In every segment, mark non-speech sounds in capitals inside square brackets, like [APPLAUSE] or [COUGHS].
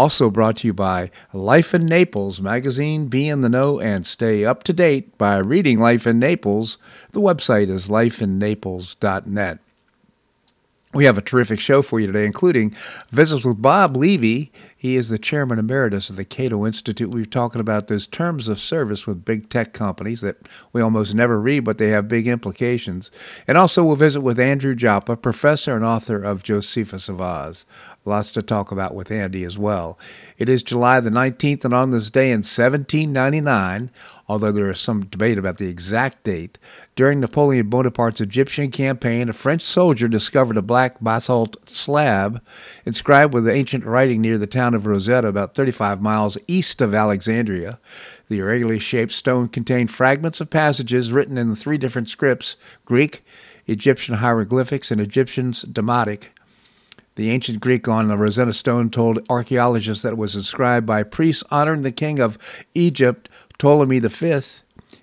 Also brought to you by Life in Naples magazine. Be in the know and stay up to date by reading Life in Naples. The website is lifeinnaples.net. We have a terrific show for you today, including visits with Bob Levy. He is the chairman emeritus of the Cato Institute. We are talking about those terms of service with big tech companies that we almost never read, but they have big implications. And also, we'll visit with Andrew Joppa, professor and author of Josephus of Oz. Lots to talk about with Andy as well. It is July the 19th, and on this day in 1799, although there is some debate about the exact date, during Napoleon Bonaparte's Egyptian campaign, a French soldier discovered a black basalt slab inscribed with ancient writing near the town of Rosetta, about 35 miles east of Alexandria. The irregularly shaped stone contained fragments of passages written in three different scripts Greek, Egyptian hieroglyphics, and Egyptian Demotic. The ancient Greek on the Rosetta Stone told archaeologists that it was inscribed by priests honoring the king of Egypt, Ptolemy V,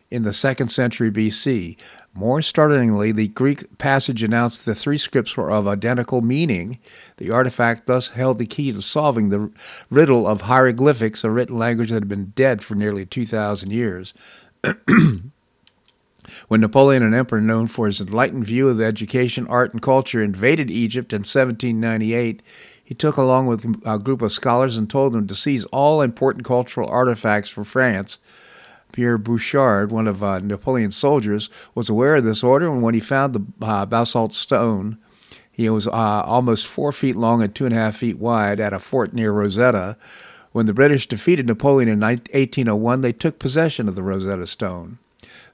in the second century BC. More startlingly, the Greek passage announced the three scripts were of identical meaning. The artifact thus held the key to solving the riddle of hieroglyphics, a written language that had been dead for nearly 2,000 years. [CLEARS THROAT] when Napoleon, an emperor known for his enlightened view of education, art, and culture, invaded Egypt in 1798, he took along with a group of scholars and told them to seize all important cultural artifacts for France Pierre Bouchard, one of uh, Napoleon's soldiers, was aware of this order, and when he found the uh, basalt stone, he was uh, almost four feet long and two and a half feet wide at a fort near Rosetta. When the British defeated Napoleon in 1801, they took possession of the Rosetta Stone.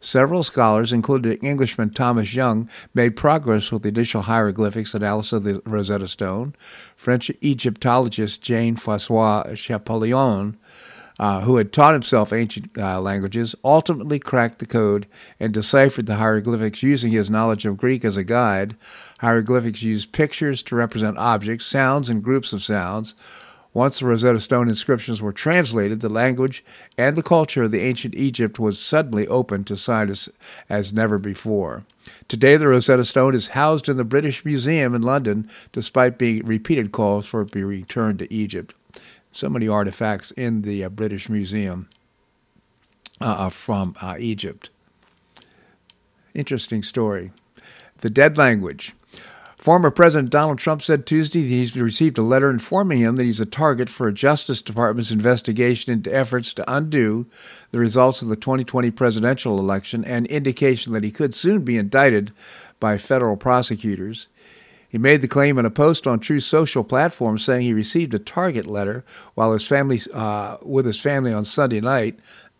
Several scholars, including Englishman Thomas Young, made progress with the initial hieroglyphics analysis of the Rosetta Stone. French Egyptologist Jean Francois Champollion uh, who had taught himself ancient uh, languages, ultimately cracked the code and deciphered the hieroglyphics using his knowledge of Greek as a guide. Hieroglyphics use pictures to represent objects, sounds, and groups of sounds. Once the Rosetta Stone inscriptions were translated, the language and the culture of the ancient Egypt was suddenly open to scientists as never before. Today, the Rosetta Stone is housed in the British Museum in London, despite being repeated calls for it to be returned to Egypt so many artifacts in the uh, British Museum uh, uh, from uh, Egypt. Interesting story. The dead language. Former President Donald Trump said Tuesday that he's received a letter informing him that he's a target for a Justice Department's investigation into efforts to undo the results of the 2020 presidential election and indication that he could soon be indicted by federal prosecutors. He made the claim in a post on Truth Social platform saying he received a target letter while his family uh, with his family on Sunday night.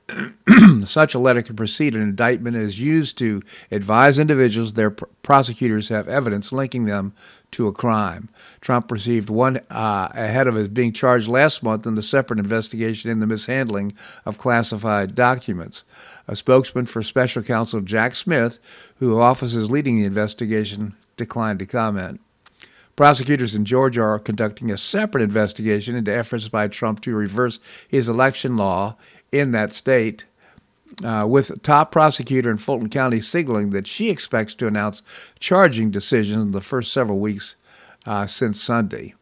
[CLEARS THROAT] Such a letter can precede an indictment and is used to advise individuals their pr- prosecutors have evidence linking them to a crime. Trump received one uh, ahead of his being charged last month in the separate investigation in the mishandling of classified documents. A spokesman for special counsel Jack Smith, whose office is leading the investigation, declined to comment. Prosecutors in Georgia are conducting a separate investigation into efforts by Trump to reverse his election law in that state, uh, with top prosecutor in Fulton County signaling that she expects to announce charging decisions in the first several weeks uh, since Sunday.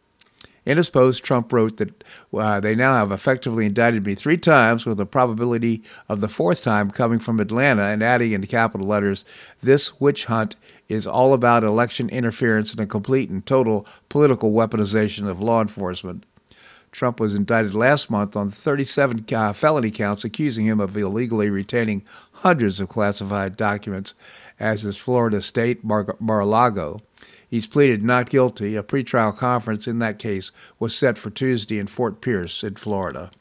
In his post, Trump wrote that uh, they now have effectively indicted me three times, with the probability of the fourth time coming from Atlanta, and adding in capital letters, This witch hunt is all about election interference and a complete and total political weaponization of law enforcement. Trump was indicted last month on 37 uh, felony counts accusing him of illegally retaining hundreds of classified documents as his Florida state Mar-a-Lago. He's pleaded not guilty. A pretrial conference in that case was set for Tuesday in Fort Pierce in Florida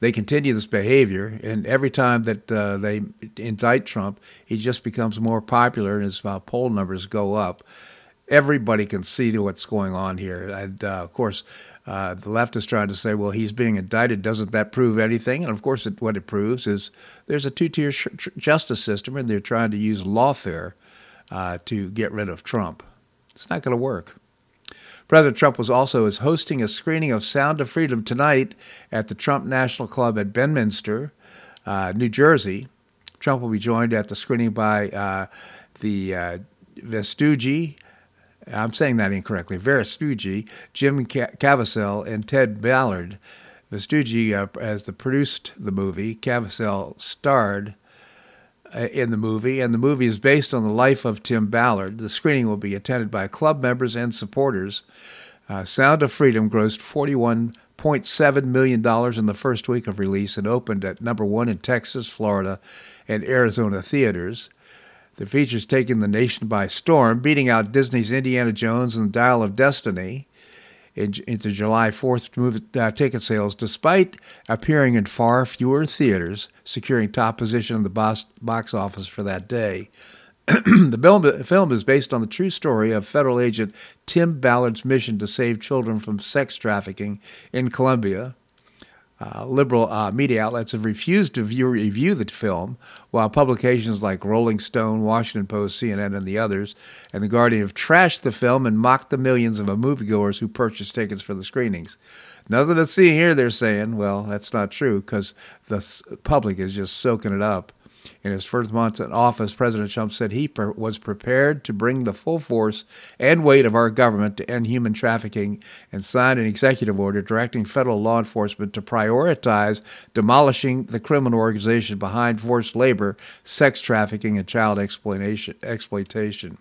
they continue this behavior, and every time that uh, they indict Trump, he just becomes more popular, and his uh, poll numbers go up. Everybody can see what's going on here, and uh, of course, Uh, the left is trying to say, well, he's being indicted. Doesn't that prove anything? And of course, it, what it proves is there's a two tier sh- justice system, and they're trying to use lawfare uh, to get rid of Trump. It's not going to work. President Trump was also is hosting a screening of Sound of Freedom tonight at the Trump National Club at Bedminster, uh, New Jersey. Trump will be joined at the screening by uh, the uh, I'm saying that incorrectly, Vestugi, Jim Caviezel, and Ted Ballard. Vestugi, uh, as the produced the movie, Caviezel starred in the movie, and the movie is based on the life of Tim Ballard. The screening will be attended by club members and supporters. Uh, Sound of Freedom grossed $41.7 million in the first week of release and opened at number one in Texas, Florida, and Arizona theaters. The feature's taken the nation by storm, beating out Disney's Indiana Jones and the Dial of Destiny into July 4th move, uh, ticket sales, despite appearing in far fewer theaters, securing top position in the box, box office for that day. [CLEARS THROAT] the film is based on the true story of federal agent Tim Ballard's mission to save children from sex trafficking in Colombia. Uh, liberal uh, media outlets have refused to view, review the film, while publications like Rolling Stone, Washington Post, CNN, and the others, and The Guardian have trashed the film and mocked the millions of moviegoers who purchased tickets for the screenings. Nothing to see here, they're saying. Well, that's not true because the public is just soaking it up. In his first month in office, President Trump said he was prepared to bring the full force and weight of our government to end human trafficking and signed an executive order directing federal law enforcement to prioritize demolishing the criminal organization behind forced labor, sex trafficking, and child exploitation.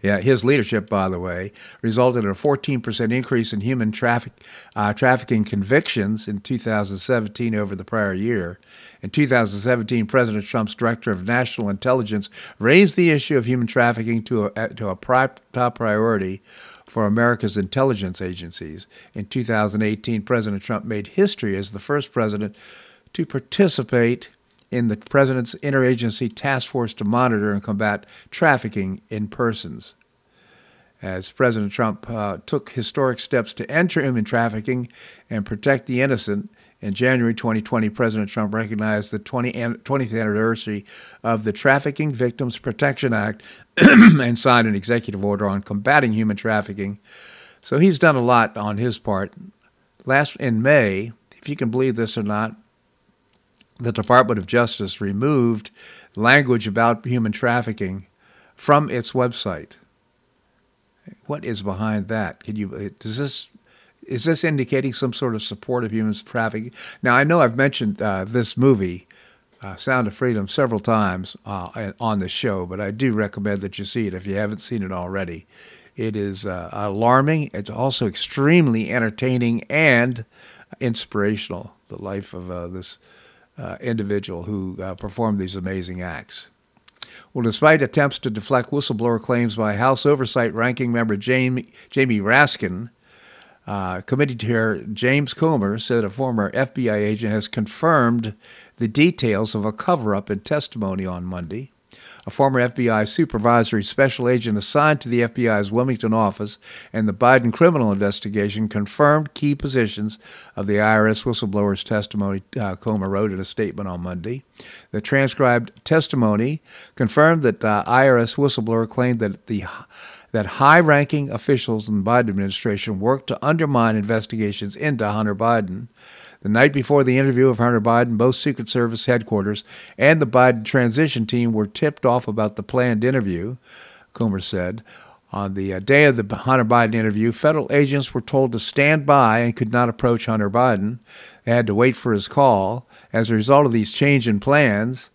Yeah, his leadership, by the way, resulted in a 14% increase in human traffic, uh, trafficking convictions in 2017 over the prior year. In 2017, President Trump's director of national intelligence raised the issue of human trafficking to a, to a top priority for America's intelligence agencies. In 2018, President Trump made history as the first president to participate in the president's interagency task force to monitor and combat trafficking in persons. As President Trump uh, took historic steps to end human trafficking and protect the innocent, in January 2020, President Trump recognized the 20, 20th anniversary of the Trafficking Victims Protection Act [CLEARS THROAT] and signed an executive order on combating human trafficking. So he's done a lot on his part. Last in May, if you can believe this or not, the Department of Justice removed language about human trafficking from its website. What is behind that? Can you does this is this indicating some sort of support of human trafficking? Now, I know I've mentioned uh, this movie, uh, Sound of Freedom, several times uh, on the show, but I do recommend that you see it if you haven't seen it already. It is uh, alarming. It's also extremely entertaining and inspirational. The life of uh, this uh, individual who performed these amazing acts. Well, despite attempts to deflect whistleblower claims by House Oversight Ranking Member Jamie, Jamie Raskin, uh, committee chair James Comer said a former FBI agent has confirmed the details of a cover up in testimony on Monday. A former FBI supervisory special agent assigned to the FBI's Wilmington office and the Biden criminal investigation confirmed key positions of the IRS whistleblower's testimony, uh, Comer wrote in a statement on Monday. The transcribed testimony confirmed that the IRS whistleblower claimed that the that high ranking officials in the Biden administration worked to undermine investigations into Hunter Biden. The night before the interview of Hunter Biden, both Secret Service headquarters and the Biden transition team were tipped off about the planned interview, Comer said. On the uh, day of the Hunter Biden interview, federal agents were told to stand by and could not approach Hunter Biden. They had to wait for his call. As a result of these change in plans,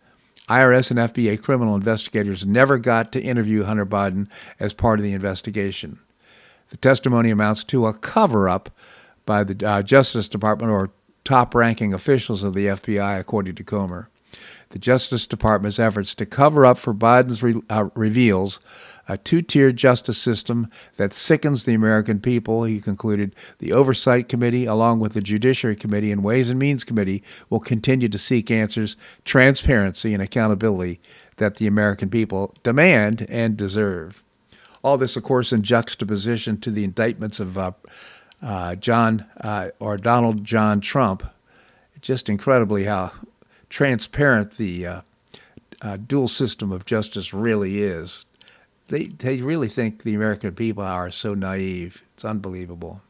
IRS and FBI criminal investigators never got to interview Hunter Biden as part of the investigation. The testimony amounts to a cover up by the uh, Justice Department or top ranking officials of the FBI, according to Comer. The Justice Department's efforts to cover up for Biden's re- uh, reveals a two tier justice system that sickens the American people, he concluded. The Oversight Committee, along with the Judiciary Committee and Ways and Means Committee, will continue to seek answers, transparency, and accountability that the American people demand and deserve. All this, of course, in juxtaposition to the indictments of uh, uh, John uh, or Donald John Trump. Just incredibly how transparent the uh, uh, dual system of justice really is. They, they really think the American people are so naive. It's unbelievable.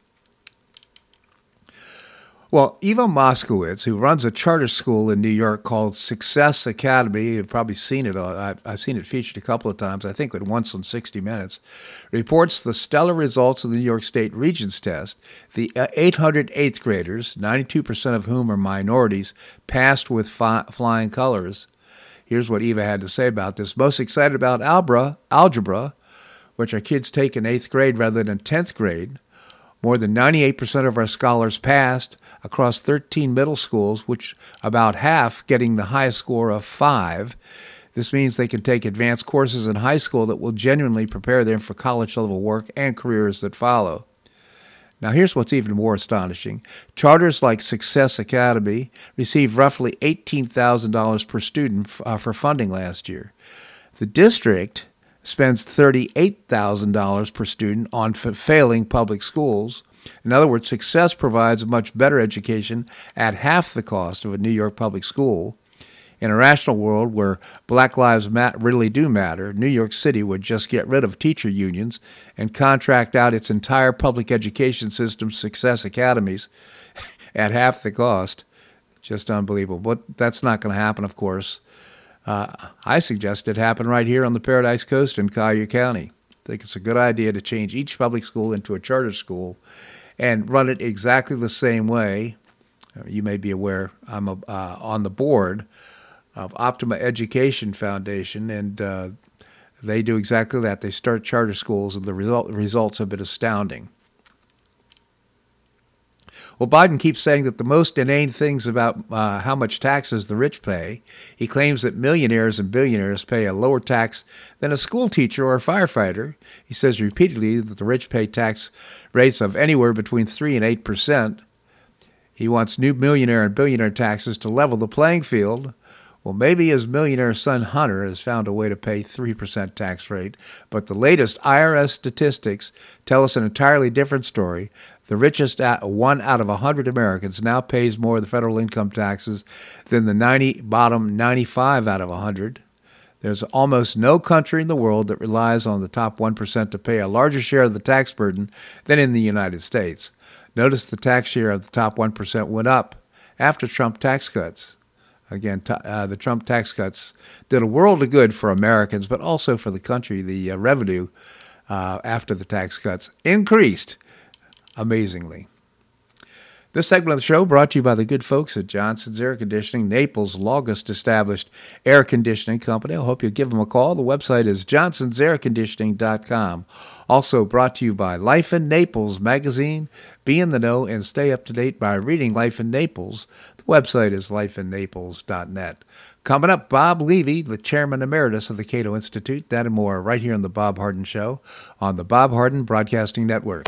Well, Eva Moskowitz, who runs a charter school in New York called Success Academy, you've probably seen it. Uh, I've, seen it featured a couple of times. I think once on 60 Minutes. Reports the stellar results of the New York State Regents test. The 800 eighth graders, 92% of whom are minorities, passed with fi- flying colors. Here's what Eva had to say about this. Most excited about algebra, algebra, which our kids take in eighth grade rather than 10th grade. More than 98% of our scholars passed across 13 middle schools, which about half getting the highest score of 5. This means they can take advanced courses in high school that will genuinely prepare them for college level work and careers that follow. Now, here's what's even more astonishing. Charters like Success Academy received roughly $18,000 per student uh, for funding last year. The district spends $38,000 per student on f- failing public schools. In other words, success provides a much better education at half the cost of a New York public school. In a rational world where black lives mat- really do matter, New York City would just get rid of teacher unions and contract out its entire public education system success academies [LAUGHS] at half the cost. Just unbelievable. But that's not going to happen, of course. Uh, I suggest it happen right here on the Paradise Coast in Collier County. I think it's a good idea to change each public school into a charter school and run it exactly the same way. Uh, you may be aware I'm a, uh, on the board of Optima Education Foundation, and uh, they do exactly that. They start charter schools, and the result, results have been astounding. Well, Biden keeps saying that the most inane things about uh, how much taxes the rich pay. He claims that millionaires and billionaires pay a lower tax than a school teacher or a firefighter. He says repeatedly that the rich pay tax rates of anywhere between 3 and 8 percent. He wants new millionaire and billionaire taxes to level the playing field. Well, maybe his millionaire son Hunter has found a way to pay 3% tax rate, but the latest IRS statistics tell us an entirely different story. The richest one out of 100 Americans now pays more of the federal income taxes than the 90 bottom 95 out of 100. There's almost no country in the world that relies on the top 1% to pay a larger share of the tax burden than in the United States. Notice the tax share of the top 1% went up after Trump tax cuts. Again, t- uh, the Trump tax cuts did a world of good for Americans, but also for the country. The uh, revenue uh, after the tax cuts increased amazingly. This segment of the show brought to you by the good folks at Johnson's Air Conditioning, Naples' longest established air conditioning company. I hope you'll give them a call. The website is johnsonsairconditioning.com. Also brought to you by Life in Naples magazine. Be in the know and stay up to date by reading Life in Naples. The website is lifeinnaples.net. Coming up, Bob Levy, the chairman emeritus of the Cato Institute. That and more right here on The Bob Harden Show on the Bob Harden Broadcasting Network.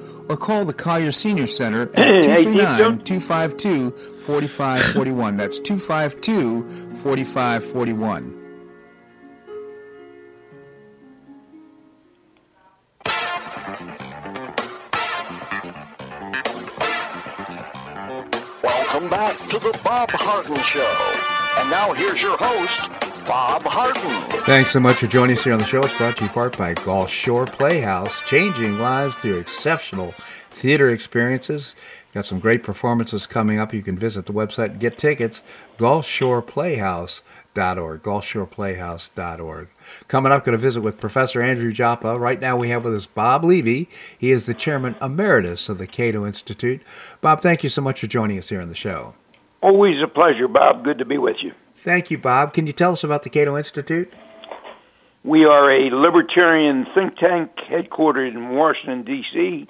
or call the Collier Senior Center at 239-252-4541. That's 252-4541. Welcome back to the Bob Harden Show. And now here's your host, Bob Harden. Thanks so much for joining us here on the show. It's brought to you part by Gulf Shore Playhouse, changing lives through exceptional theater experiences. Got some great performances coming up. You can visit the website and get tickets, gulfshoreplayhouse.org, gulfshoreplayhouse.org. Coming up, going to visit with Professor Andrew Joppa. Right now we have with us Bob Levy. He is the chairman emeritus of the Cato Institute. Bob, thank you so much for joining us here on the show. Always a pleasure, Bob. Good to be with you. Thank you, Bob. Can you tell us about the Cato Institute? We are a libertarian think tank headquartered in Washington, D.C.,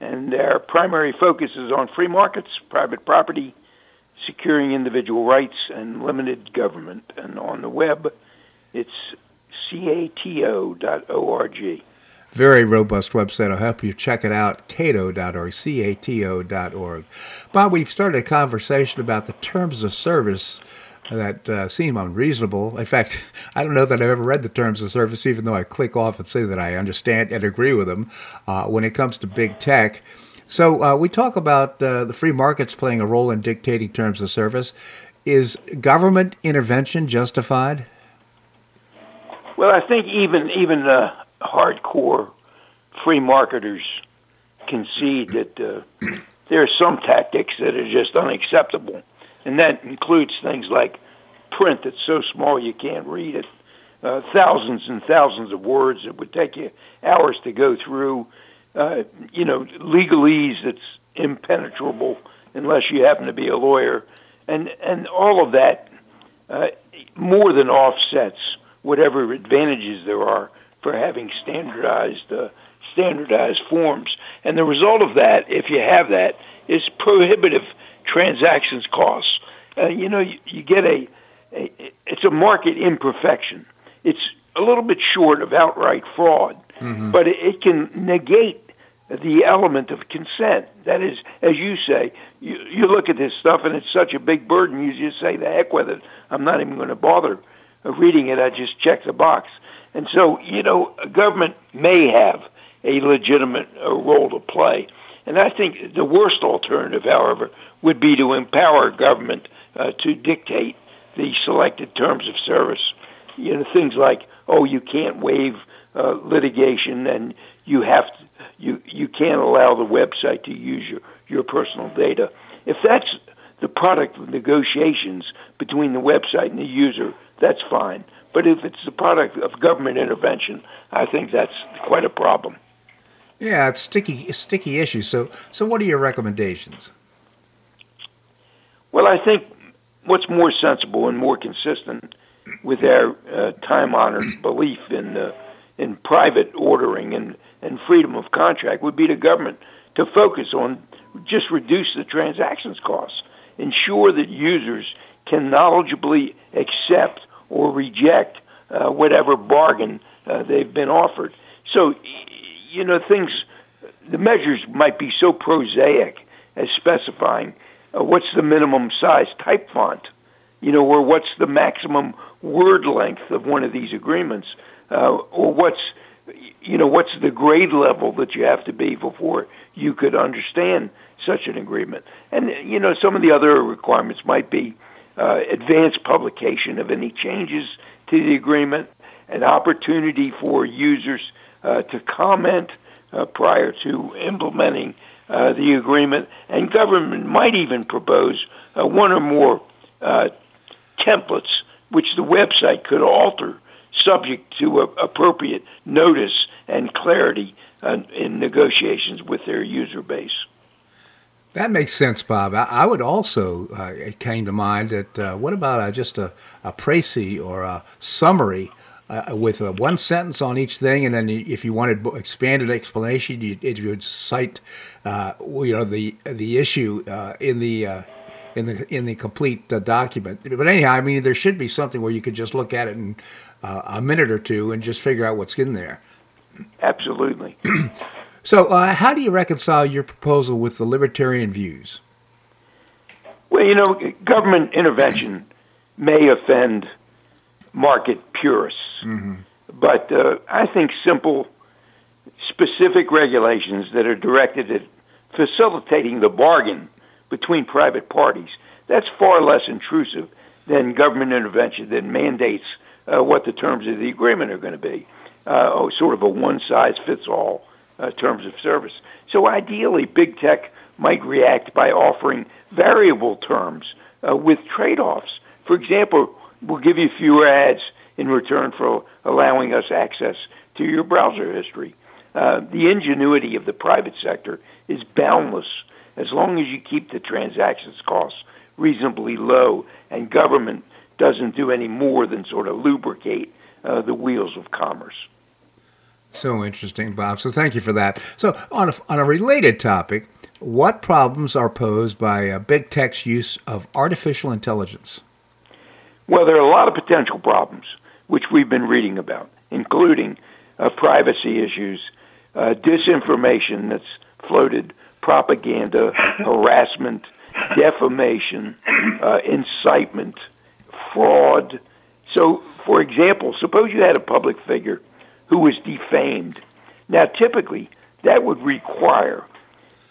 and our primary focus is on free markets, private property, securing individual rights, and limited government. And on the web, it's cato.org. Very robust website. I'll help you check it out. Cato.org, C-A-T-O.org. Bob, we've started a conversation about the terms of service that uh, seem unreasonable. In fact, [LAUGHS] I don't know that I've ever read the terms of service, even though I click off and say that I understand and agree with them uh, when it comes to big tech. So uh, we talk about uh, the free markets playing a role in dictating terms of service. Is government intervention justified? Well, I think even even hardcore free marketers concede that uh, there are some tactics that are just unacceptable and that includes things like print that's so small you can't read it, uh, thousands and thousands of words that would take you hours to go through, uh, you know, legalese that's impenetrable unless you happen to be a lawyer, and and all of that uh, more than offsets whatever advantages there are for having standardized uh, standardized forms. And the result of that, if you have that, is prohibitive transactions costs. Uh, you know, you, you get a, a, it's a market imperfection. It's a little bit short of outright fraud, mm-hmm. but it, it can negate the element of consent. That is, as you say, you, you look at this stuff and it's such a big burden, you just say, the heck with it. I'm not even going to bother reading it. I just check the box. And so, you know, a government may have a legitimate uh, role to play. And I think the worst alternative, however, would be to empower government uh, to dictate the selected terms of service. You know, things like, oh, you can't waive uh, litigation, and you have to, you you can't allow the website to use your your personal data. If that's the product of negotiations between the website and the user, that's fine. But if it's the product of government intervention, I think that's quite a problem. Yeah, it's sticky, sticky issue. So, so what are your recommendations? Well, I think what's more sensible and more consistent with our uh, time-honored belief in uh, in private ordering and and freedom of contract would be the government to focus on just reduce the transactions costs, ensure that users can knowledgeably accept or reject uh, whatever bargain uh, they've been offered. So, you know, things the measures might be so prosaic as specifying uh, what's the minimum size type font, you know, or what's the maximum word length of one of these agreements, uh, or what's you know what's the grade level that you have to be before you could understand such an agreement, and you know some of the other requirements might be uh, advanced publication of any changes to the agreement, an opportunity for users to comment uh, prior to implementing uh, the agreement, and government might even propose uh, one or more uh, templates which the website could alter subject to appropriate notice and clarity in negotiations with their user base. That makes sense, Bob. I, would also, uh, it came to mind that uh, what about uh, just a, a précis or a summary uh, with uh, one sentence on each thing, and then if you wanted expanded explanation, you, it would cite, uh, you know, the the issue in the in the in the complete document. But anyhow, I mean, there should be something where you could just look at it in a minute or two and just figure out what's in there. Absolutely. [CLEARS THROAT] So, uh, how do you reconcile your proposal with the libertarian views? Well, you know, government intervention may offend market purists, mm-hmm. but uh, I think simple, specific regulations that are directed at facilitating the bargain between private parties that's far less intrusive than government intervention that mandates uh, what the terms of the agreement are going to be. Uh, sort of a one size fits all uh, terms of service. So ideally, big tech might react by offering variable terms uh, with trade offs. For example, we'll give you fewer ads in return for allowing us access to your browser history. Uh, the ingenuity of the private sector is boundless as long as you keep the transactions costs reasonably low and government doesn't do any more than sort of lubricate uh, the wheels of commerce. So interesting, Bob. So thank you for that. So on a, on a related topic, what problems are posed by uh, big tech's use of artificial intelligence? Well, there are a lot of potential problems which we've been reading about, including uh, privacy issues, uh, disinformation that's floated, propaganda, [LAUGHS] harassment, defamation, uh, incitement, fraud. So, for example, suppose you had a public figure who was defamed. Now, typically, that would require,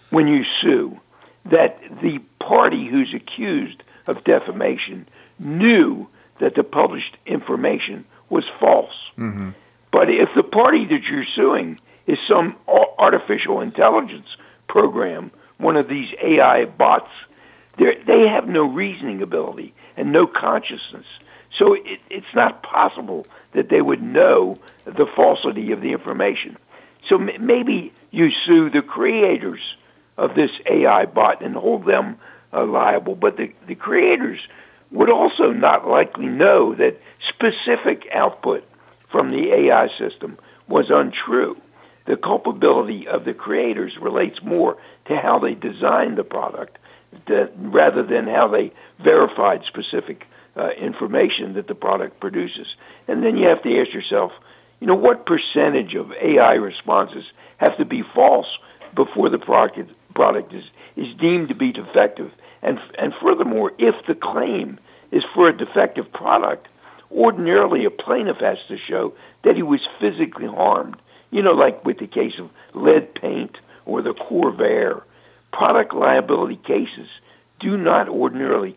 when you sue, that the party who's accused of defamation knew that the published information was false. Mm-hmm. But if the party that you're suing is some artificial intelligence program, one of these AI bots, they have no reasoning ability and no consciousness. So it, it's not possible that they would know the falsity of the information. So m- maybe you sue the creators of this AI bot and hold them uh, liable, but the, the creators would also not likely know that specific output from the AI system was untrue. The culpability of the creators relates more to how they designed the product rather than how they verified specific uh, information that the product produces. And then you have to ask yourself, you know, what percentage of AI responses have to be false before the product product is, is deemed to be defective? And and furthermore, if the claim is for a defective product, ordinarily a plaintiff has to show that he was physically harmed. You know, like with the case of lead paint or the Corvair. Product liability cases do not ordinarily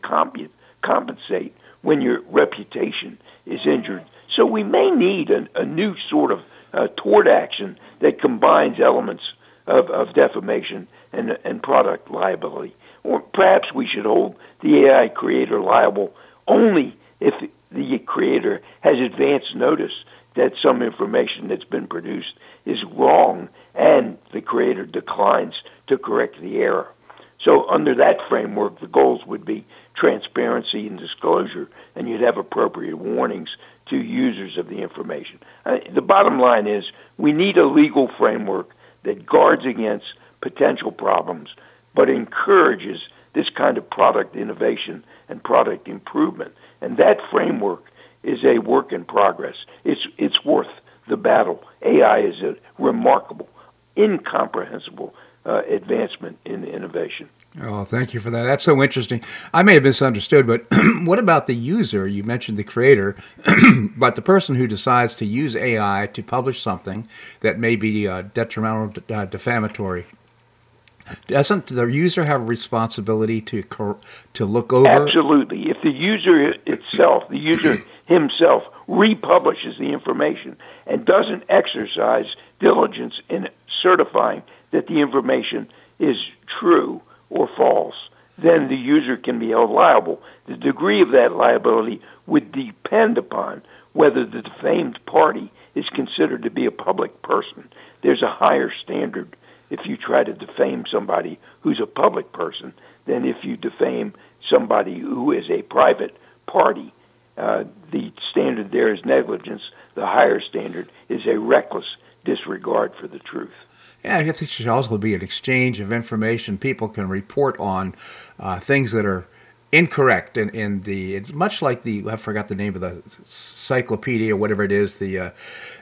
compensate when your reputation is injured. So we may need a, a new sort of uh, tort action that combines elements of, of defamation and, and product liability. Or perhaps we should hold the AI creator liable only if the creator has advance notice that some information that's been produced is wrong and the creator declines to correct the error. So, under that framework, the goals would be transparency and disclosure, and you'd have appropriate warnings to users of the information. Uh, the bottom line is we need a legal framework that guards against potential problems, but encourages this kind of product innovation and product improvement. And that framework is a work in progress. It's, it's worth the battle. AI is a remarkable, incomprehensible uh, advancement in innovation. Oh, thank you for that. That's so interesting. I may have misunderstood, but [CLEARS THROAT] what about the user? You mentioned the creator, [CLEARS THROAT] but the person who decides to use AI to publish something that may be uh, detrimental, uh, defamatory. Doesn't the user have a responsibility to to look over? Absolutely. If the user itself, the user himself, republishes the information and doesn't exercise diligence in certifying that the information is true or false, then the user can be held liable. The degree of that liability would depend upon whether the defamed party is considered to be a public person. There's a higher standard if you try to defame somebody who's a public person than if you defame somebody who is a private party. Uh, the standard there is negligence. The higher standard is a reckless disregard for the truth. Yeah, I guess it should also be an exchange of information. People can report on uh, things that are incorrect in, in the it's much like the I forgot the name of the encyclopedia or whatever it is the uh,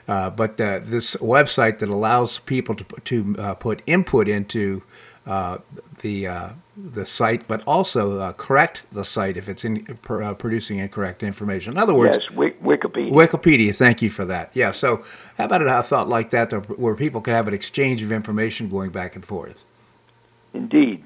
uh, but uh, this website that allows people to to uh, put input into uh, the uh, the site, but also correct the site if it's in, producing incorrect information. In other words, yes, Wikipedia. Wikipedia. Thank you for that. Yeah. So how about a thought like that, where people can have an exchange of information going back and forth? Indeed.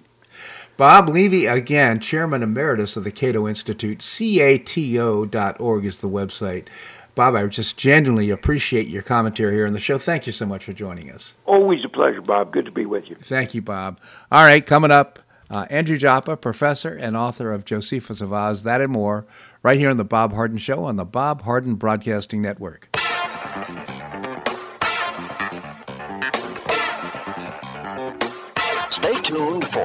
Bob Levy, again, Chairman Emeritus of the Cato Institute, cato.org is the website. Bob, I just genuinely appreciate your commentary here on the show. Thank you so much for joining us. Always a pleasure, Bob. Good to be with you. Thank you, Bob. All right, coming up, uh, Andrew Joppa, professor and author of Josephus of Oz, That and More, right here on The Bob Harden Show on the Bob Harden Broadcasting Network. Stay tuned for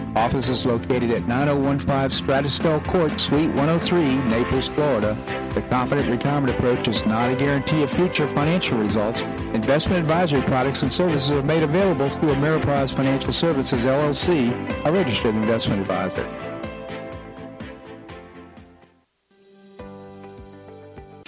Office is located at 9015 Strada Stell Court, Suite 103, Naples, Florida. The Confident Retirement Approach is not a guarantee of future financial results. Investment advisory products and services are made available through Ameriprise Financial Services, LLC, a registered investment advisor.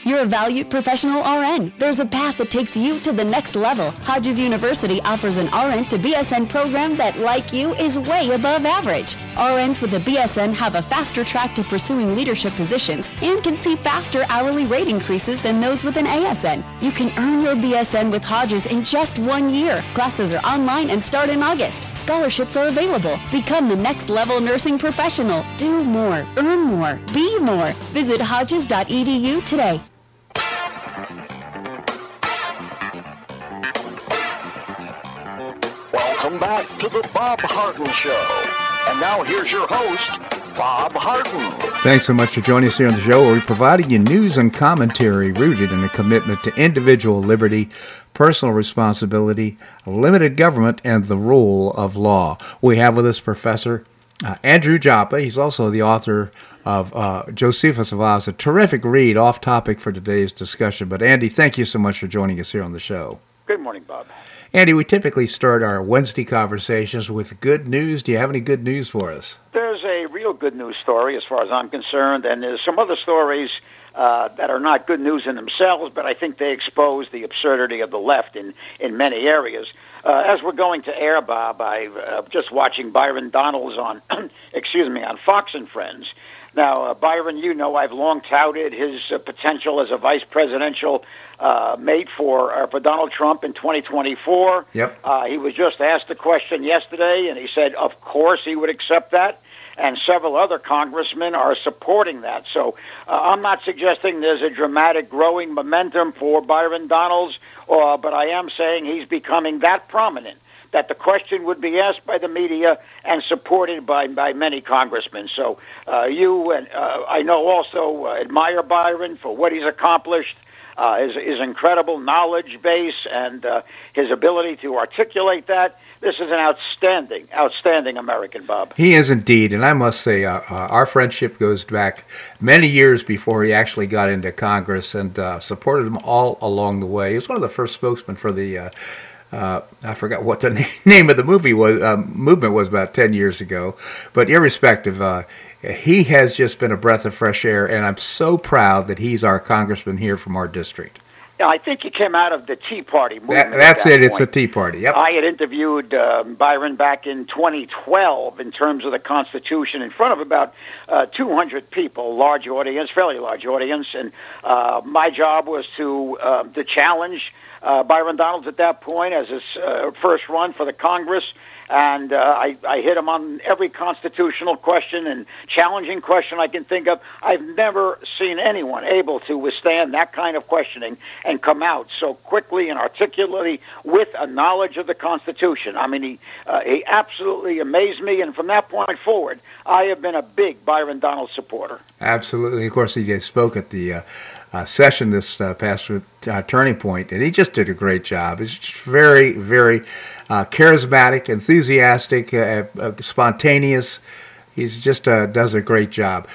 You're a valued professional RN. There's a path that takes you to the next level. Hodges University offers an RN to BSN program that, like you, is way above average. RNs with a BSN have a faster track to pursuing leadership positions and can see faster hourly rate increases than those with an ASN. You can earn your BSN with Hodges in just one year. Classes are online and start in August. Scholarships are available. Become the next level nursing professional. Do more, earn more, be more. Visit hodges.edu today. Back to the Bob Harden Show. And now here's your host, Bob Harden. Thanks so much for joining us here on the show, where we're providing you news and commentary rooted in a commitment to individual liberty, personal responsibility, limited government, and the rule of law. We have with us Professor uh, Andrew Joppa. He's also the author of uh, Josephus of Oz, a terrific read off topic for today's discussion. But Andy, thank you so much for joining us here on the show. Good morning, Bob. Andy, we typically start our Wednesday conversations with good news. Do you have any good news for us? There's a real good news story as far as I'm concerned, and there's some other stories uh, that are not good news in themselves, but I think they expose the absurdity of the left in, in many areas. Uh, as we're going to air, Bob, I uh, just watching Byron Donalds on, [CLEARS THROAT] excuse me, on Fox and Friends. Now, uh, Byron, you know I've long touted his uh, potential as a vice presidential uh, mate for uh, for Donald Trump in 2024. Yep. Uh, he was just asked the question yesterday, and he said, of course, he would accept that. And several other congressmen are supporting that. So uh, I'm not suggesting there's a dramatic growing momentum for Byron Donalds, uh, but I am saying he's becoming that prominent that the question would be asked by the media and supported by, by many congressmen. So uh, you and uh, I know also uh, admire Byron for what he's accomplished uh, his, his incredible knowledge base and uh, his ability to articulate that. This is an outstanding, outstanding American, Bob. He is indeed, and I must say, uh, uh our friendship goes back many years before he actually got into Congress, and uh, supported him all along the way. He was one of the first spokesmen for the uh, uh, I forgot what the [LAUGHS] name of the movie was. Uh, movement was about ten years ago, but irrespective, uh, he has just been a breath of fresh air, and I'm so proud that he's our congressman here from our district. I think he came out of the Tea Party movement. That, that's that it. Point. It's the Tea Party. Yep. I had interviewed uh, Byron back in 2012 in terms of the Constitution in front of about uh, 200 people, large audience, fairly large audience, and uh, my job was to uh, to challenge uh, Byron Donalds at that point as his uh, first run for the Congress and uh, I, I hit him on every constitutional question and challenging question I can think of. I've never seen anyone able to withstand that kind of questioning and come out so quickly and articulately with a knowledge of the Constitution. I mean, he uh, he absolutely amazed me, and from that point forward, I have been a big Byron Donald supporter. Absolutely, of course, he spoke at the. Uh, uh, session this uh, past uh, Turning Point, and he just did a great job. He's very, very uh, charismatic, enthusiastic, uh, uh, spontaneous. He's just does a great job.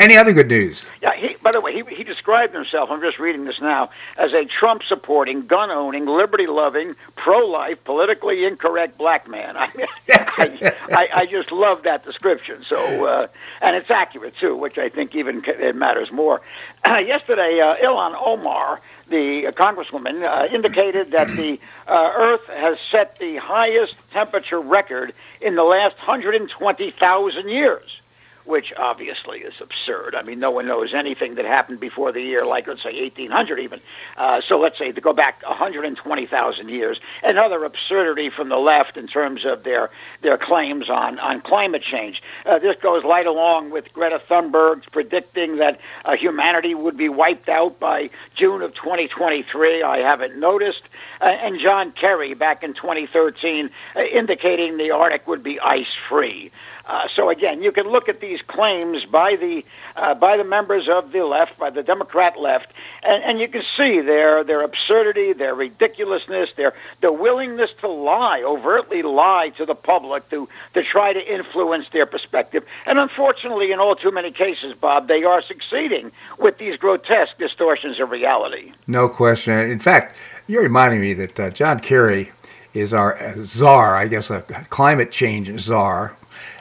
any other good news? Yeah. He, by the way, he, he described himself. I'm just reading this now as a Trump-supporting, gun-owning, liberty-loving, pro-life, politically incorrect black man. I, [LAUGHS] I, I, I just love that description. So, and it's accurate too, which I think even it matters more. [CLEARS THROAT] yesterday, Ilhan Omar the uh, congresswoman uh, indicated that the uh, Earth has set the highest temperature record in the last 120,000 years which obviously is absurd. I mean, no one knows anything that happened before the year, like let's say 1800 even. Uh, so let's say to go back 120,000 years. Another absurdity from the left in terms of their their claims on on climate change. Uh, this goes right along with Greta Thunberg's predicting that uh, humanity would be wiped out by June of 2023. I haven't noticed. Uh, and John Kerry back in 2013 uh, indicating the Arctic would be ice free. Uh, so again, you can look at these claims by the uh, by the members of the left, by the Democrat left, and, and you can see their their absurdity, their ridiculousness, their their willingness to lie, overtly lie to the public to to try to influence their perspective. And unfortunately, in all too many cases, Bob, they are succeeding with these grotesque distortions of reality. No question. In fact, you're reminding me that uh, John Kerry is our uh, czar, I guess, a climate change czar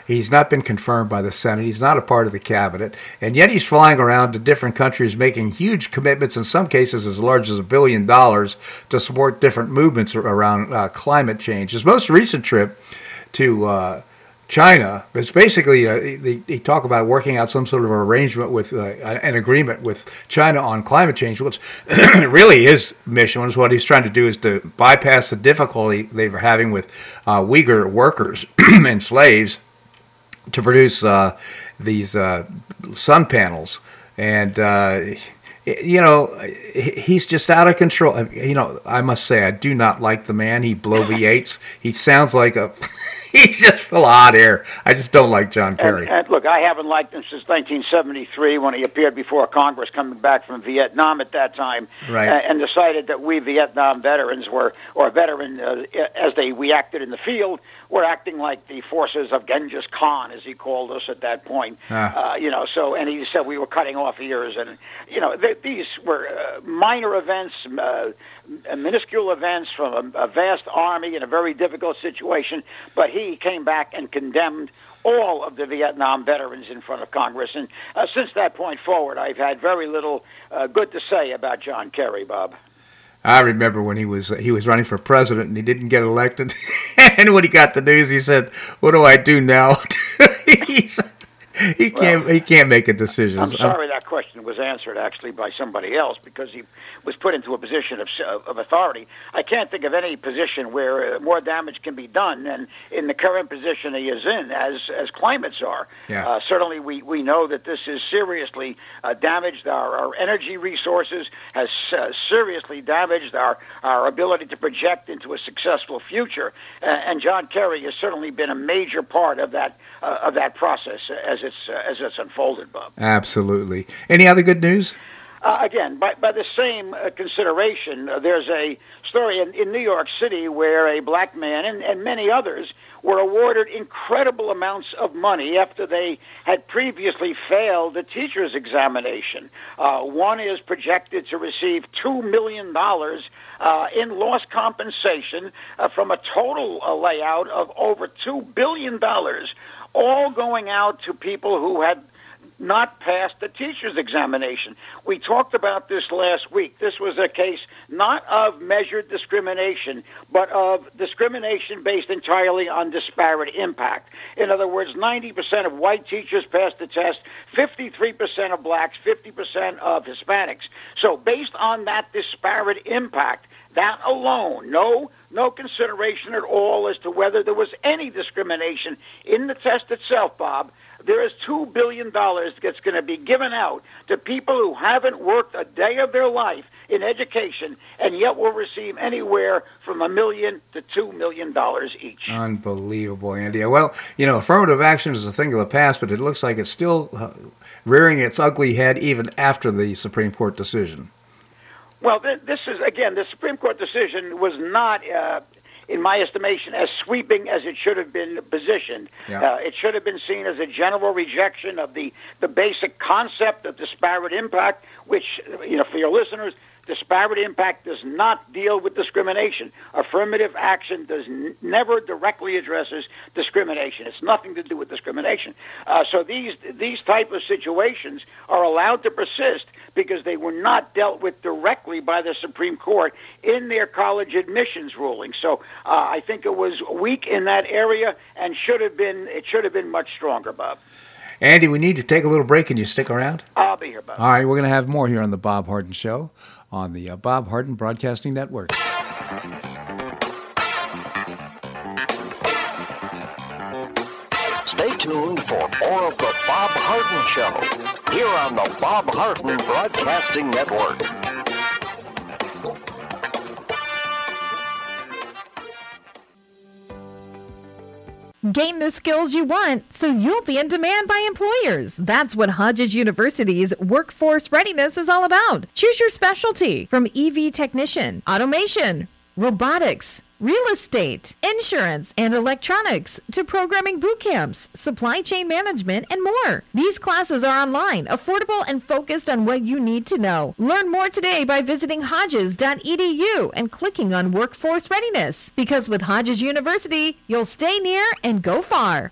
He's not been confirmed by the Senate. He's not a part of the cabinet. And yet he's flying around to different countries making huge commitments, in some cases as large as a billion dollars, to support different movements around uh, climate change. His most recent trip to uh, China. It's basically uh, they, talk about working out some sort of arrangement with uh, an agreement with China on climate change. What's [CLEARS THROAT] really his mission is what he's trying to do is to bypass the difficulty they were having with uh, Uyghur workers [CLEARS THROAT] and slaves to produce uh, these uh, sun panels, and uh, you know he's just out of control. You know, I must say I do not like the man. He bloviates. He sounds like a. [LAUGHS] he's just full of hot air. I just don't like John Kerry. And, and, look, I haven't liked him since 1973 when he appeared before Congress coming back from Vietnam at that time, right. and, and decided that we Vietnam veterans were, or veteran uh, as they reacted in the field, were acting like the forces of Genghis Khan, as he called us at that point. Ah. Uh, you know, so and he said we were cutting off ears, and you know th- these were uh, minor events, uh, minuscule events from a, a vast army in a very difficult situation. But he came back and condemned all of the Vietnam veterans in front of Congress. And uh, since that point forward, I've had very little uh, good to say about John Kerry, Bob. I remember when he was he was running for president and he didn't get elected, [LAUGHS] and when he got the news, he said, "What do I do now?" [LAUGHS] He can't well, he can't make a decision. I'm sorry that question was answered actually by somebody else because he was put into a position of, of authority. I can't think of any position where uh, more damage can be done than in the current position he is in, as as climate czar. Yeah. Uh, certainly, we, we know that this has seriously uh, damaged our, our energy resources, has uh, seriously damaged our, our ability to project into a successful future. and John Kerry has certainly been a major part of that uh, of that process as it's uh, as it's unfolded, Bob. Absolutely. Any other good news? Uh, again, by, by the same uh, consideration, uh, there's a story in, in New York City where a black man and, and many others were awarded incredible amounts of money after they had previously failed the teacher's examination. Uh, one is projected to receive $2 million uh, in lost compensation uh, from a total layout of over $2 billion, all going out to people who had not passed the teacher's examination. We talked about this last week. This was a case not of measured discrimination, but of discrimination based entirely on disparate impact. In other words, 90% of white teachers passed the test, 53% of blacks, 50% of Hispanics. So, based on that disparate impact, that alone, no no consideration at all as to whether there was any discrimination in the test itself, Bob there is $2 billion that's going to be given out to people who haven't worked a day of their life in education and yet will receive anywhere from a million to $2 million each. Unbelievable, Andy. Well, you know, affirmative action is a thing of the past, but it looks like it's still uh, rearing its ugly head even after the Supreme Court decision. Well, this is, again, the Supreme Court decision was not. Uh, in my estimation, as sweeping as it should have been positioned. Yeah. Uh, it should have been seen as a general rejection of the, the basic concept of disparate impact, which, you know, for your listeners, disparate impact does not deal with discrimination. Affirmative action does n- never directly addresses discrimination. It's nothing to do with discrimination. Uh, so these these type of situations are allowed to persist because they were not dealt with directly by the Supreme Court in their college admissions ruling. So uh, I think it was weak in that area and should have been it should have been much stronger, Bob. Andy, we need to take a little break. Can you stick around? I'll be here, Bob. All right, we're going to have more here on the Bob Harden Show on the uh, Bob Harden Broadcasting Network. Tuned for more of the Bob Harden Show here on the Bob Harden Broadcasting Network. Gain the skills you want so you'll be in demand by employers. That's what Hodges University's workforce readiness is all about. Choose your specialty from EV technician, automation, robotics, real estate, insurance, and electronics to programming boot camps, supply chain management, and more. These classes are online, affordable, and focused on what you need to know. Learn more today by visiting hodges.edu and clicking on Workforce Readiness. Because with Hodges University, you'll stay near and go far.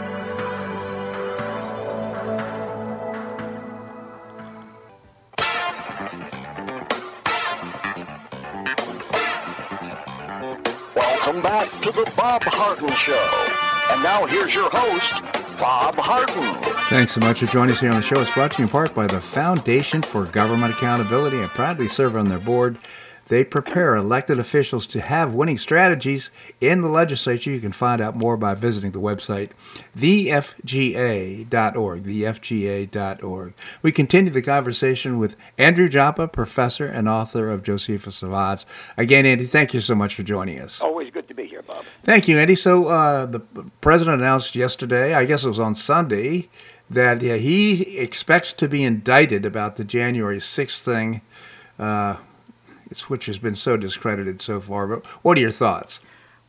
Bob Harden Show. And now here's your host, Bob Harden. Thanks so much for joining us here on the show. It's brought to you in part by the Foundation for Government Accountability. I proudly serve on their board. They prepare elected officials to have winning strategies in the legislature. You can find out more by visiting the website thefga.org. Thefga.org. We continue the conversation with Andrew Joppa, professor and author of Josephus of Oz. Again, Andy, thank you so much for joining us. Always good to be here, Bob. Thank you, Andy. So uh, the president announced yesterday, I guess it was on Sunday, that yeah, he expects to be indicted about the January 6th thing. Uh, which has been so discredited so far. But what are your thoughts?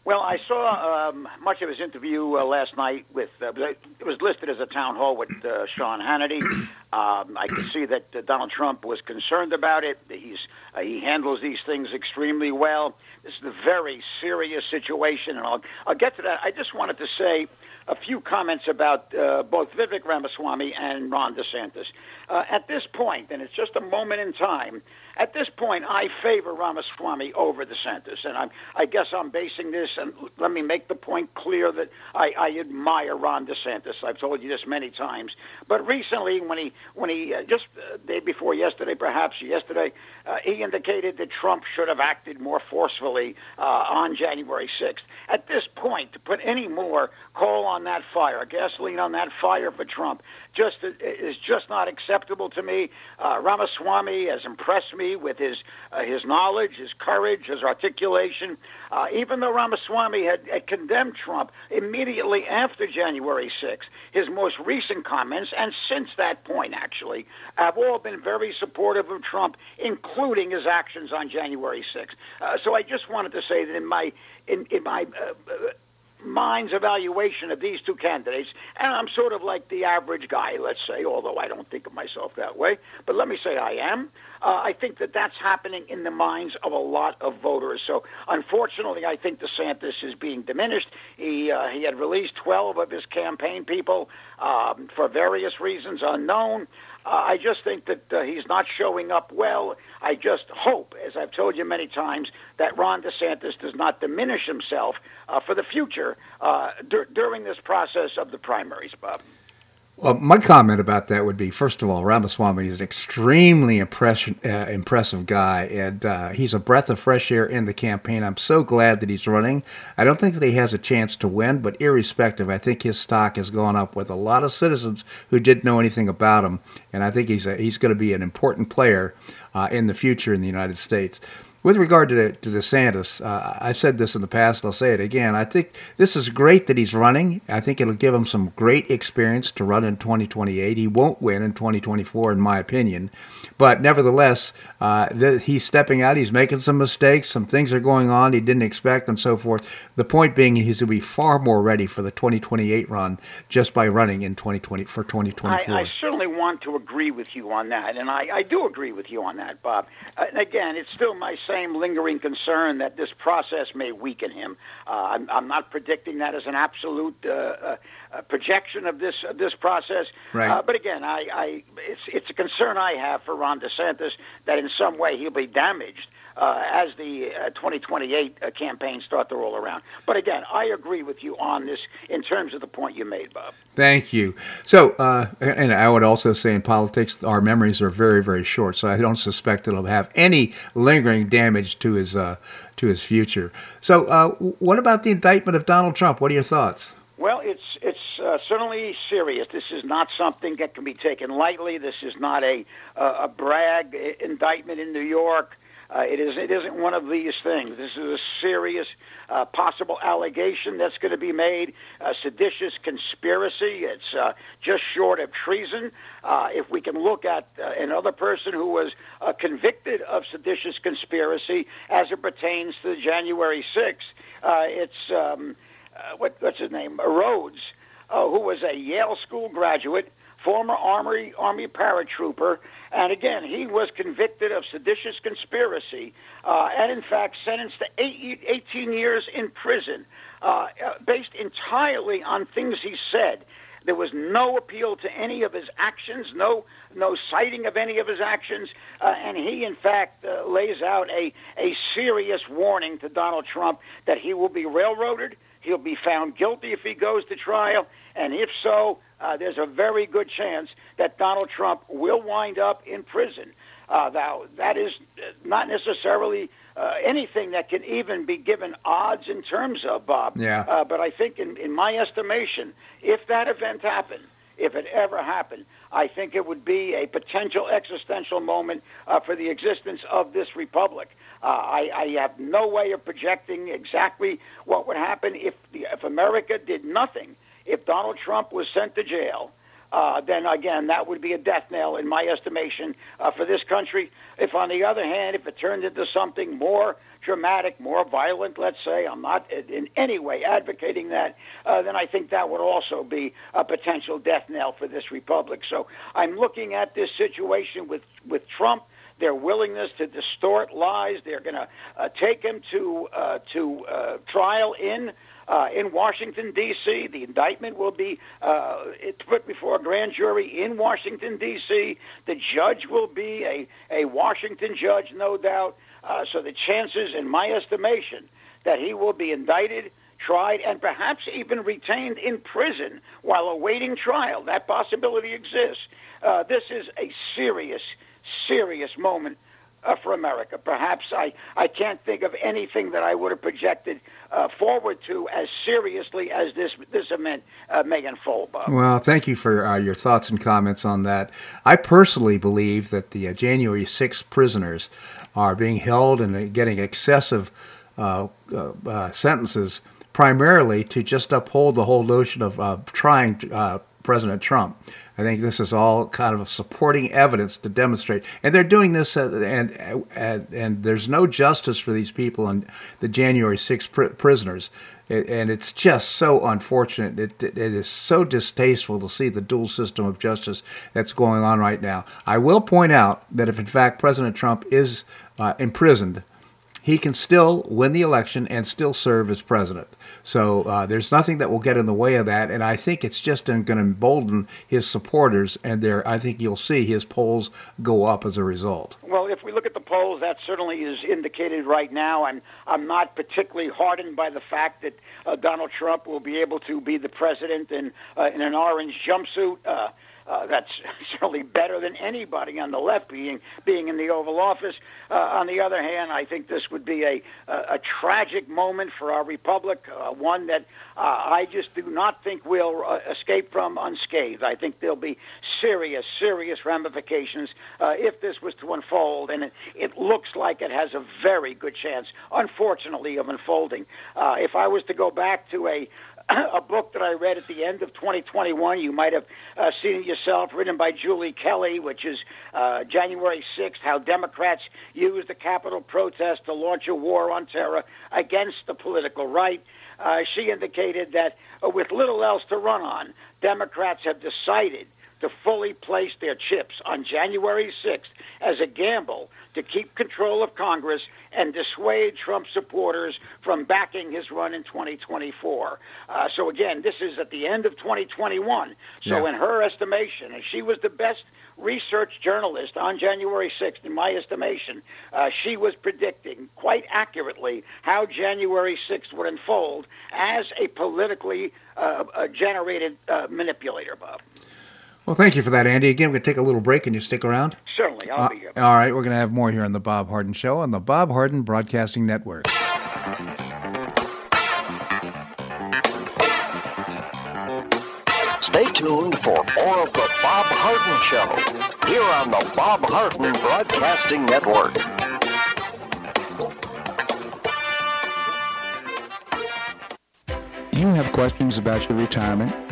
Well, I saw um, much of his interview uh, last night with. Uh, it was listed as a town hall with uh, Sean Hannity. [CLEARS THROAT] Um, I could see that uh, Donald Trump was concerned about it. He's uh, he handles these things extremely well. This is a very serious situation, and I'll I'll get to that. I just wanted to say a few comments about uh, both Vivek Ramaswamy and Ron DeSantis. Uh, at this point, and it's just a moment in time, at this point, I favor Ramaswamy over DeSantis, and I'm, I guess I'm basing this. And let me make the point clear that I, I admire Ron DeSantis. I've told you this many times. But recently, when he, when he uh, just uh, day before yesterday, perhaps yesterday, uh, he indicated that Trump should have acted more forcefully uh, on January 6th. At this point, to put any more coal on that fire, gasoline on that fire for Trump, just is just not acceptable to me. Uh, Ramaswamy has impressed me with his uh, his knowledge, his courage, his articulation. Uh, even though Ramaswamy had, had condemned Trump immediately after January 6th, his most recent comments, and since that point actually, have all been very supportive of Trump, including his actions on January 6th. Uh, so I just wanted to say that in my in, in my uh, mind's evaluation of these two candidates, and I'm sort of like the average guy, let's say, although I don't think of myself that way, but let me say I am. Uh, I think that that's happening in the minds of a lot of voters. So, unfortunately, I think DeSantis is being diminished. He uh, he had released 12 of his campaign people um, for various reasons unknown. Uh, I just think that uh, he's not showing up well. I just hope, as I've told you many times, that Ron DeSantis does not diminish himself uh, for the future uh, dur- during this process of the primaries, Bob. Well, my comment about that would be first of all, Ramaswamy is an extremely impression, uh, impressive guy, and uh, he's a breath of fresh air in the campaign. I'm so glad that he's running. I don't think that he has a chance to win, but irrespective, I think his stock has gone up with a lot of citizens who didn't know anything about him, and I think he's a, he's going to be an important player uh, in the future in the United States. With regard to, to DeSantis, uh, I've said this in the past, and I'll say it again. I think this is great that he's running. I think it'll give him some great experience to run in 2028. He won't win in 2024, in my opinion. But nevertheless, uh, the, he's stepping out. He's making some mistakes. Some things are going on he didn't expect, and so forth. The point being, he's going to be far more ready for the 2028 run just by running in 2020 for 2024. I, I certainly want to agree with you on that, and I, I do agree with you on that, Bob. And again, it's still my same lingering concern that this process may weaken him. Uh, I'm, I'm, not predicting that as an absolute uh, uh, uh projection of this this process. Right. Uh, but again, I, I, it's it's a concern I have for Ron DeSantis that in some way he'll be damaged uh, as the uh, 2028 uh, campaigns start to roll around. But again, I agree with you on this in terms of the point you made, Bob. Thank you. So, uh, and I would also say in politics, our memories are very, very short. So I don't suspect it'll have any lingering damage to his uh, to his future. So, uh, what about the indictment of Donald Trump? What are your thoughts? Well, it's it's uh, certainly serious. This is not something that can be taken lightly. This is not a uh, a Bragg indictment in New York. Uh, it is it isn't one of these things. This is a serious uh, possible allegation that's going to be made. A seditious conspiracy. It's uh, just short of treason. Uh, if we can look at uh, another person who was uh, convicted of seditious conspiracy as it pertains to January 6th, it's um, what, what's his name? Rhodes, who was a Yale School graduate, former Army Army paratrooper and again, he was convicted of seditious conspiracy uh, and, in fact, sentenced to eight, 18 years in prison uh, uh, based entirely on things he said. There was no appeal to any of his actions, no no citing of any of his actions, uh, and he, in fact, uh, lays out a, a serious warning to Donald Trump that he will be railroaded, he'll be found guilty if he goes to trial, and if so, uh, there's a very good chance that Donald Trump will wind up in prison. Uh, now, that is not necessarily uh, anything that can even be given odds in terms of, Bob. Yeah. Uh, but I think, in, in my estimation, if that event happened, if it ever happened, I think it would be a potential existential moment uh, for the existence of this republic. Uh, I, I have no way of projecting exactly what would happen if, the, if America did nothing if Donald Trump was sent to jail, uh, then again, that would be a death knell in my estimation uh, for this country. If, on the other hand, if it turned into something more dramatic, more violent, let's say, I'm not in any way advocating that, uh, then I think that would also be a potential death knell for this republic. So I'm looking at this situation with, with Trump their willingness to distort lies. They're going to uh, take him to uh, to uh, trial in uh, in Washington D.C. The indictment will be uh, put before a grand jury in Washington D.C. The judge will be a a Washington judge, no doubt. Uh, so the chances, in my estimation, that he will be indicted tried, and perhaps even retained in prison while awaiting trial. That possibility exists. Uh, this is a serious, serious moment uh, for America. Perhaps I, I can't think of anything that I would have projected uh, forward to as seriously as this this event uh, may unfold. Bob. Well, thank you for uh, your thoughts and comments on that. I personally believe that the uh, January 6th prisoners are being held and getting excessive uh, sentences primarily to just uphold the whole notion of trying President Trump. I think this is all kind of supporting evidence to demonstrate, and they're doing this, uh, and, and and there's no justice for these people and the January 6 pr- prisoners, and it's just so unfortunate. It, it is so distasteful to see the dual system of justice that's going on right now. I will point out that if in fact President Trump is uh, imprisoned, he can still win the election and still serve as president. So uh, there's nothing that will get in the way of that, and I think it's just going to embolden his supporters, and there I think you'll see his polls go up as a result. Well, if we look at the polls, that certainly is indicated right now. I'm I'm not particularly hardened by the fact that uh, Donald Trump will be able to be the president in uh, in an orange jumpsuit. Uh, that's [LAUGHS] certainly better than anybody on the left being being in the Oval Office. Uh, on the other hand, I think this would be a a, a tragic moment for our republic, uh, one that uh, I just do not think will uh, escape from unscathed. I think there'll be serious, serious ramifications uh, if this was to unfold, and it, it looks like it has a very good chance, unfortunately, of unfolding. If I was to go back to a [COUGHS] a book that I read at the end of 2021. You might have uh, seen it yourself, written by Julie Kelly, which is uh, January 6th How Democrats Used the Capitol Protest to Launch a War on Terror Against the Political Right. Uh, she indicated that uh, with little else to run on, Democrats have decided to fully place their chips on January 6th as a gamble to keep control of Congress and dissuade Trump supporters from backing his run in 2024. Uh, so, again, this is at the end of 2021. So, yeah. in her estimation, and she was the best research journalist on January 6th, in my estimation, uh, she was predicting quite accurately how January 6th would unfold as a politically uh, generated uh, manipulator, Bob. Well, thank you for that, Andy. Again, we're going to take a little break. Can you stick around? Certainly, I'll uh, be here. All right, we're going to have more here on The Bob Harden Show on the Bob Harden Broadcasting Network. Stay tuned for more of The Bob Harden Show here on the Bob Harden Broadcasting Network. You have questions about your retirement?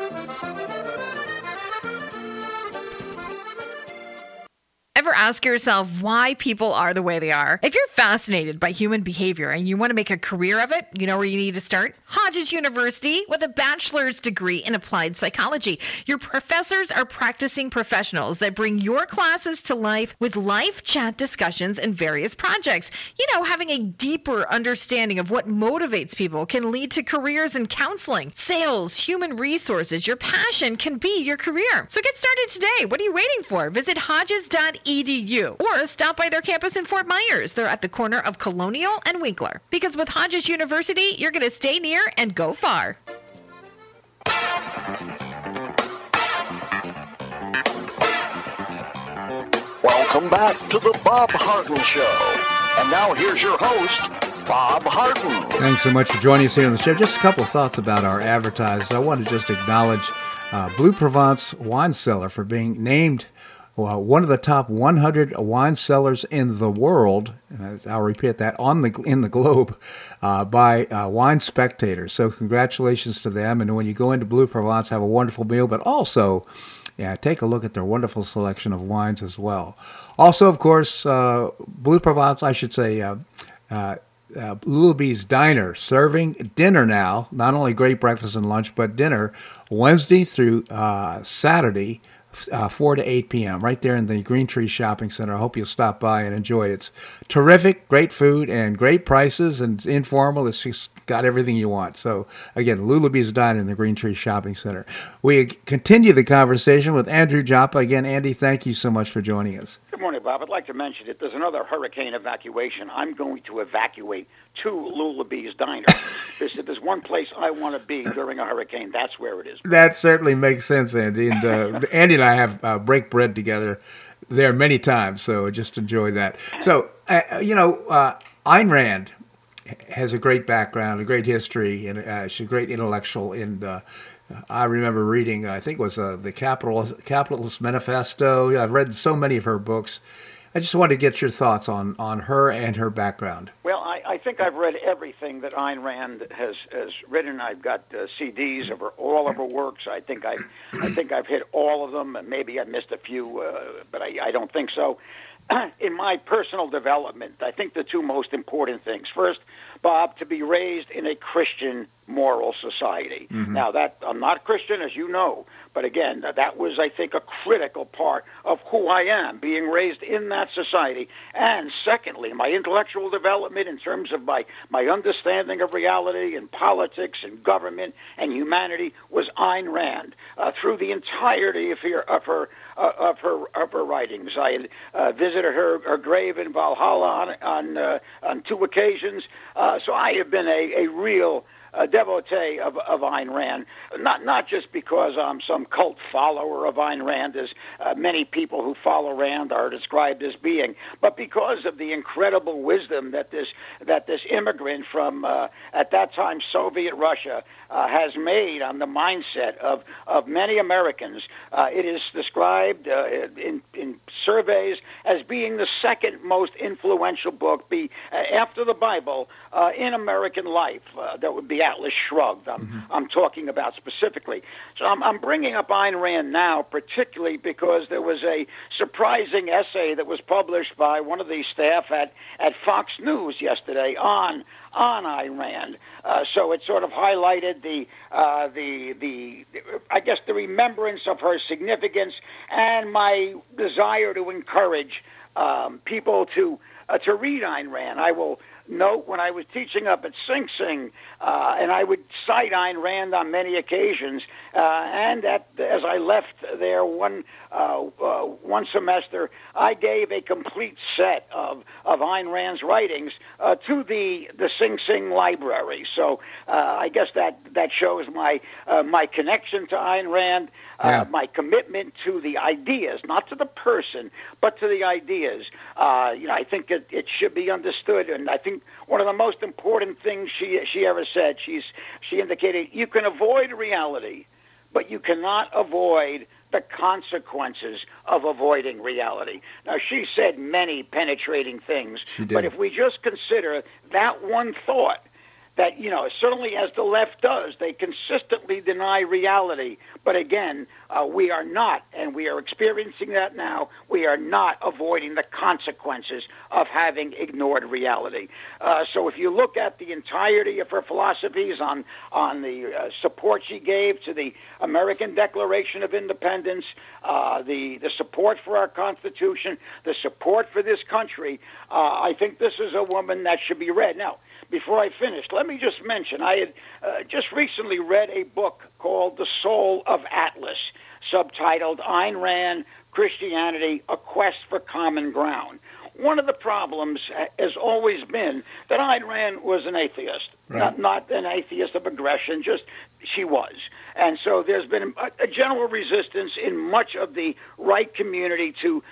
Ever ask yourself why people are the way they are? If you're fascinated by human behavior and you want to make a career of it, you know where you need to start? Hodges University with a bachelor's degree in applied psychology. Your professors are practicing professionals that bring your classes to life with live chat discussions and various projects. You know, having a deeper understanding of what motivates people can lead to careers in counseling, sales, human resources. Your passion can be your career. So get started today. What are you waiting for? Visit hodges.edu or stop by their campus in Fort Myers. They're at the corner of Colonial and Winkler. Because with Hodges University, you're going to stay near and go far. Welcome back to the Bob Harden Show. And now here's your host, Bob Harden. Thanks so much for joining us here on the show. Just a couple of thoughts about our advertisers. I want to just acknowledge uh, Blue Provence Wine Cellar for being named well, one of the top 100 wine cellars in the world. I'll repeat that on the in the globe uh, by uh, Wine Spectator. So congratulations to them. And when you go into Blue Provence, have a wonderful meal, but also. Yeah, take a look at their wonderful selection of wines as well. Also, of course, uh, Blue Provence, I should say, uh, uh, uh, Lulabee's Diner serving dinner now. Not only great breakfast and lunch, but dinner Wednesday through uh, Saturday uh, 4 to 8 p.m. right there in the Green Tree Shopping Center. I hope you'll stop by and enjoy it. It's terrific, great food, and great prices, and it's informal. It's just got everything you want. So, again, Lulabee's Diner in the Green Tree Shopping Center. We continue the conversation with Andrew Joppa. Again, Andy, thank you so much for joining us. Good morning, Bob. I'd like to mention that there's another hurricane evacuation. I'm going to evacuate to Lulabee's Diner. there's, there's one place I want to be during a hurricane. That's where it is. That certainly makes sense, Andy. And uh, Andy and I have uh, break bread together there many times, so just enjoy that. So, uh, you know, uh, Ayn Rand has a great background, a great history, and uh, she's a great intellectual. And uh, I remember reading, I think it was uh, the Capitalist Manifesto. I've read so many of her books. I just want to get your thoughts on, on her and her background. Well, I, I think I've read everything that Ayn Rand has, has written. I've got uh, CDs of her, all of her works. I think I I think I've hit all of them, and maybe I missed a few, uh, but I, I don't think so. [CLEARS THROAT] In my personal development, I think the two most important things. First, Bob, to be raised in a Christian moral society. Mm-hmm. Now that I'm not Christian, as you know, but again, that was, I think, a critical part of who I am, being raised in that society. And secondly, my intellectual development in terms of my, my understanding of reality and politics and government and humanity was Ayn Rand uh, through the entirety of her of her uh, of her of her writings. I uh, visited her, her grave in Valhalla on on, uh, on two occasions, uh, so I have been a, a real a devotee of, of Ayn Rand, not not just because I'm some cult follower of Ayn Rand, as uh, many people who follow Rand are described as being, but because of the incredible wisdom that this that this immigrant from uh, at that time Soviet Russia uh, has made on the mindset of, of many Americans. Uh, it is described uh, in, in surveys as being the second most influential book be, uh, after the Bible uh, in American life. Uh, that would be Atlas Shrugged. I'm, mm-hmm. I'm talking about specifically. So I'm, I'm bringing up Ayn Rand now, particularly because there was a surprising essay that was published by one of the staff at, at Fox News yesterday on on Ayn Rand. Uh, so it sort of highlighted the, uh, the, the, I guess, the remembrance of her significance and my desire to encourage um, people to uh, to read Ayn Rand. I will note when I was teaching up at Sing Sing, uh, and I would cite Ayn Rand on many occasions. Uh, and at, as I left there one uh, uh, one semester, I gave a complete set of, of Ayn Rand's writings uh, to the the Sing Sing library. So uh, I guess that that shows my uh, my connection to Ayn Rand. Uh, Yeah. my commitment to the ideas, not to the person, but to the ideas. Uh, you know, I think it, it should be understood, and I think one of the most important things she she ever said, she's she indicated, you can avoid reality, but you cannot avoid the consequences of avoiding reality. Now, she said many penetrating things, but if we just consider that one thought, that you know certainly as the left does they consistently deny reality. But again uh, we are not and we are experiencing that now we are not avoiding the consequences of having ignored reality. Uh, so if you look at the entirety of her philosophies on on the uh, support she gave to the American Declaration of Independence uh, the the support for our Constitution the support for this country uh, I think this is a woman that should be read. Now before I finish, let me just mention I had uh, just recently read a book called The Soul of Atlas, subtitled Ayn Rand Christianity A Quest for Common Ground. One of the problems has always been that Ayn Rand was an atheist, Right. not, not an atheist of aggression, just she was. And so there's been a, general resistance in much of the right community to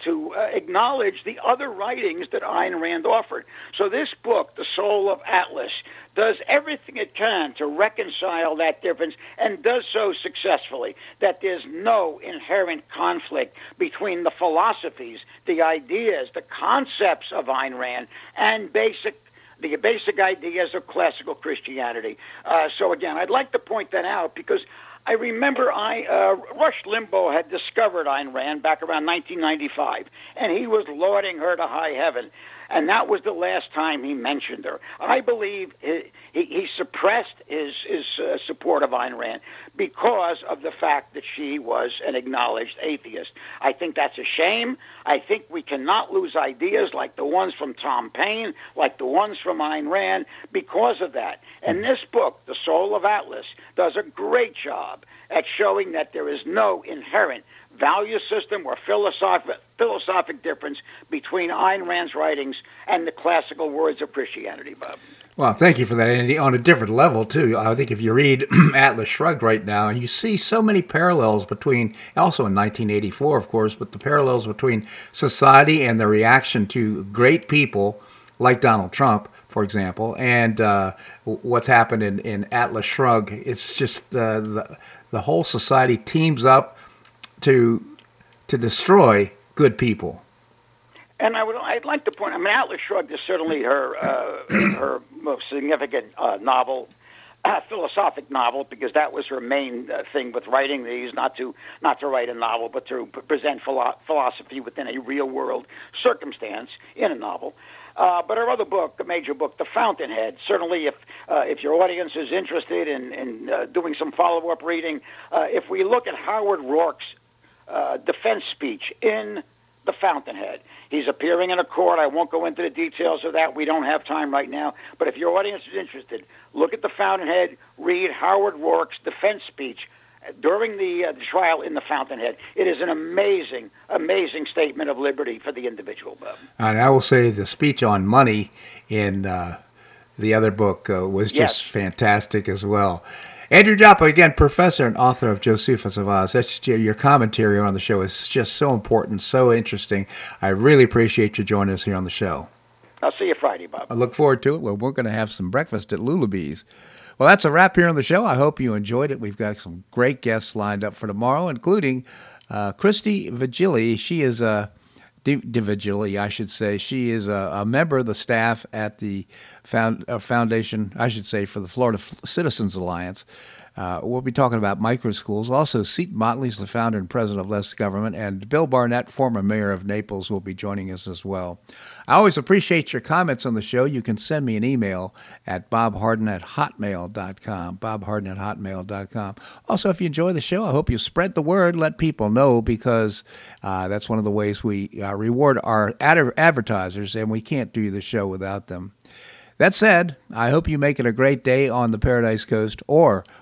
to uh, acknowledge the other writings that Ayn Rand offered. So this book, The Soul of Atlas, does everything it can to reconcile that difference and does so successfully. That there's no inherent conflict between the philosophies, the ideas, the concepts of Ayn Rand, and basic the basic ideas of classical Christianity. Uh, so again, I'd like to point that out because I remember I uh, Rush Limbaugh had discovered Ayn Rand back around 1995, and he was lauding her to high heaven. And that was the last time he mentioned her. I believe he, he, he suppressed his, his uh, support of Ayn Rand because of the fact that she was an acknowledged atheist. I think that's a shame. I think we cannot lose ideas like the ones from Tom Paine, like the ones from Ayn Rand, because of that. And this book, The Soul of Atlas, does a great job at showing that there is no inherent value system or philosophic, philosophic difference between Ayn Rand's writings and the classical words of Christianity, Bob. Well, thank you for that, Andy. On a different level, too, I think if you read [CLEARS THROAT] Atlas Shrugged right now, and you see so many parallels between, also in 1984, of course, but the parallels between society and the reaction to great people like Donald Trump, for example, and uh, what's happened in, in Atlas Shrugged. It's just uh, the, the whole society teams up to to destroy good people. And I would, I'd like to point. I mean, Atlas Shrugged is certainly her uh, her most significant uh, novel, uh, philosophic novel, because that was her main uh, thing with writing these. Not to not to write a novel, but to present philo- philosophy within a real world circumstance in a novel. Uh, but her other book, a major book, The Fountainhead, certainly if uh, if your audience is interested in, in uh, doing some follow up reading, uh, if we look at Howard Roark's uh, defense speech in The Fountainhead, he's appearing in a court. I won't go into the details of that. We don't have time right now. But if your audience is interested, look at The Fountainhead, read Howard Roark's defense speech during the, uh, the trial in The Fountainhead. It is an amazing, amazing statement of liberty for the individual, Bob. And I will say the speech on money in uh, the other book uh, was just Yes. fantastic as well. Andrew Joppa, again, professor and author of Josephus of Oz. That's your- commentary on the show is just so important, so interesting. I really appreciate you joining us here on the show. I'll see you Friday, Bob. I look forward to it. Well, we're going to have some breakfast at Lulabee's. Well, that's a wrap here on the show. I hope you enjoyed it. We've got some great guests lined up for tomorrow, including uh, Christy Vigili. She is a Di Di I should say. She is a, a member of the staff at the found, uh, foundation, I should say, for the Florida Citizens Alliance. Uh, we'll be talking about micro schools. Also, Seton Motley is the founder and president of Less Government, and Bill Barnett, former mayor of Naples, will be joining us as well. I always appreciate your comments on the show. You can send me an email at bobharden at hotmail.com. Bobharden at hotmail.com. Also, if you enjoy the show, I hope you spread the word, let people know, because uh, that's one of the ways we uh, reward our ad- advertisers, and we can't do the show without them. That said, I hope you make it a great day on the Paradise Coast or